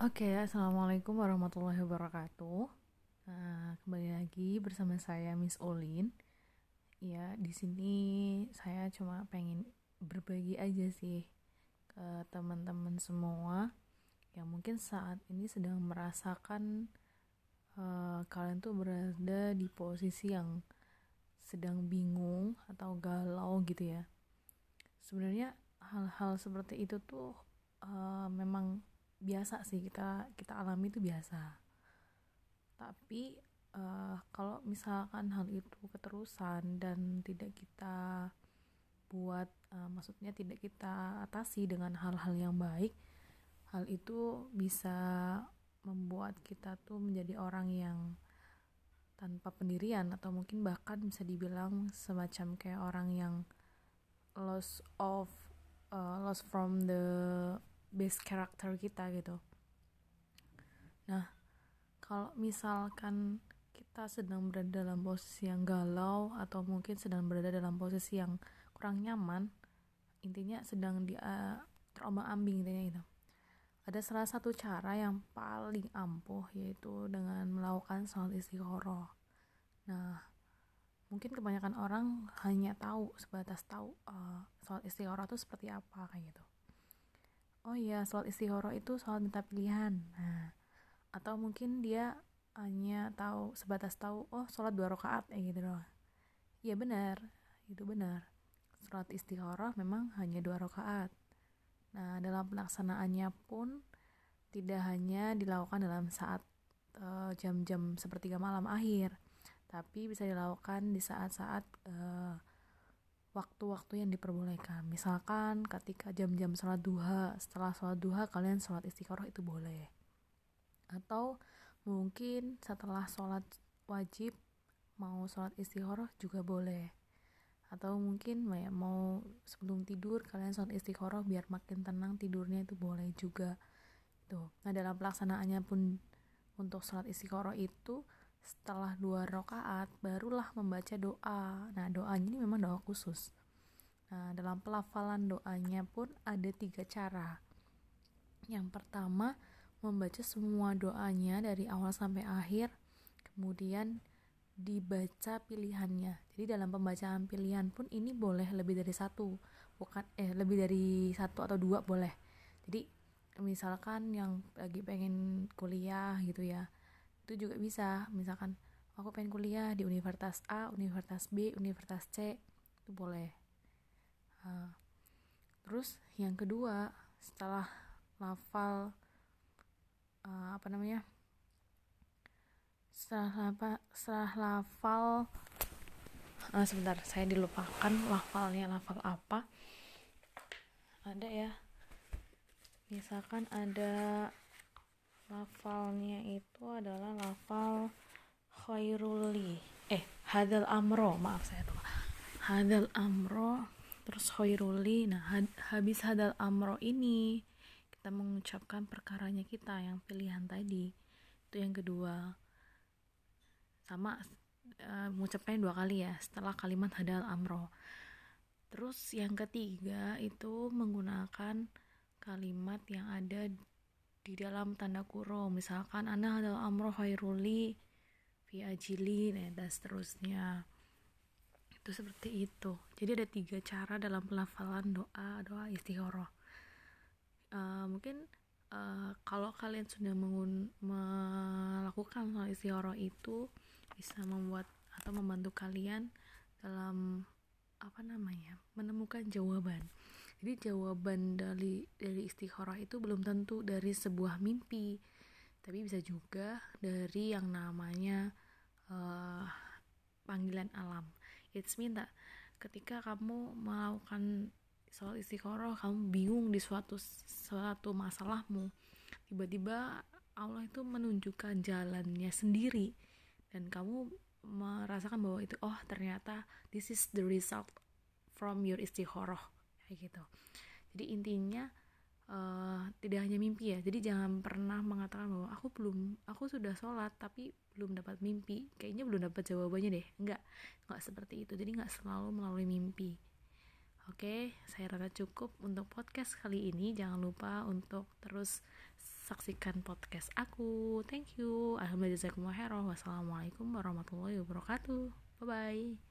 Oke, assalamualaikum warahmatullahi wabarakatuh. Nah, kembali lagi bersama saya Miss Olin. Ya, di sini saya cuma pengen berbagi aja sih ke teman-teman semua yang mungkin saat ini sedang merasakan uh, kalian tuh berada di posisi yang sedang bingung atau galau gitu ya. Sebenarnya hal-hal seperti itu tuh uh, memang biasa sih kita kita alami itu biasa. Tapi uh, kalau misalkan hal itu keterusan dan tidak kita buat uh, maksudnya tidak kita atasi dengan hal-hal yang baik hal itu bisa membuat kita tuh menjadi orang yang tanpa pendirian atau mungkin bahkan bisa dibilang semacam kayak orang yang loss of uh, loss from the base karakter kita gitu. Nah kalau misalkan kita sedang berada dalam posisi yang galau atau mungkin sedang berada dalam posisi yang kurang nyaman intinya sedang di uh, terombang ambing intinya itu ada salah satu cara yang paling ampuh yaitu dengan melakukan sholat istiqoroh nah mungkin kebanyakan orang hanya tahu sebatas tahu uh, sholat istiqoroh itu seperti apa kayak gitu oh iya sholat istihoro itu sholat minta pilihan. Nah atau mungkin dia hanya tahu sebatas tahu oh sholat dua rakaat ya gitu doang. Iya benar. Itu benar. Sholat istihoro memang hanya dua rakaat. Nah dalam pelaksanaannya pun tidak hanya dilakukan dalam saat eh, jam-jam uh, sepertiga malam akhir tapi bisa dilakukan di saat-saat uh, waktu-waktu yang diperbolehkan. Misalkan ketika jam-jam sholat duha setelah sholat duha kalian sholat istiqoroh itu boleh. Atau mungkin setelah sholat wajib mau sholat istiqoroh juga boleh. Atau mungkin mau sebelum tidur kalian sholat istiqoroh biar makin tenang tidurnya itu boleh juga. Tuh. Nah dalam pelaksanaannya pun untuk sholat istiqoroh itu setelah dua rakaat barulah membaca doa. Nah doanya ini memang doa khusus. Nah dalam pelafalan doanya pun ada tiga cara. Yang pertama membaca semua doanya dari awal sampai akhir kemudian dibaca pilihannya. Jadi dalam pembacaan pilihan pun ini boleh lebih dari satu bukan eh lebih dari satu atau dua boleh. Jadi misalkan yang lagi pengen kuliah gitu ya itu juga bisa. Misalkan aku pengen kuliah di universitas A universitas B universitas C. Itu boleh. Uh, terus yang kedua setelah lafal uh, apa namanya setelah apa setelah lafal uh, sebentar saya dilupakan lafalnya lafal apa. Ada ya. Misalkan ada lafalnya itu adalah lafal khairuli eh hadal amro. Maaf saya lupa. Hadal amro terus khairuli nah had, habis hadal amro ini kita mengucapkan perkaranya kita yang pilihan tadi. Itu yang kedua. Sama uh, mengucapkan dua kali ya setelah kalimat hadal amro. Terus yang ketiga itu menggunakan kalimat yang ada di dalam tanda kurung. Misalkan anda adalah amroh khairuli fi ajili dan seterusnya. Itu seperti itu. Jadi ada tiga cara dalam pelafalan doa doa istikharah uh, mungkin uh, kalau kalian sudah melakukan soal istikharah itu bisa membuat atau membantu kalian dalam apa namanya menemukan jawaban jadi jawaban dari dari istikharah itu belum tentu dari sebuah mimpi. Tapi bisa juga dari yang namanya uh, panggilan alam. It's mean that ketika kamu melakukan soal istikharah kamu bingung di suatu suatu masalahmu tiba-tiba Allah itu menunjukkan jalannya sendiri. Dan kamu merasakan bahwa itu oh ternyata this is the result from your istikharah kayak gitu. Jadi intinya uh, tidak hanya mimpi ya. Jadi jangan pernah mengatakan bahwa aku belum aku sudah sholat tapi belum dapat mimpi. Kayaknya belum dapat jawabannya deh. Enggak enggak seperti itu. Jadi enggak selalu melalui mimpi. Oke, saya rasa cukup untuk podcast kali ini. Jangan lupa untuk terus saksikan podcast aku. Thank you. Alhamdulillah wassalamualaikum warahmatullahi wabarakatuh. Bye bye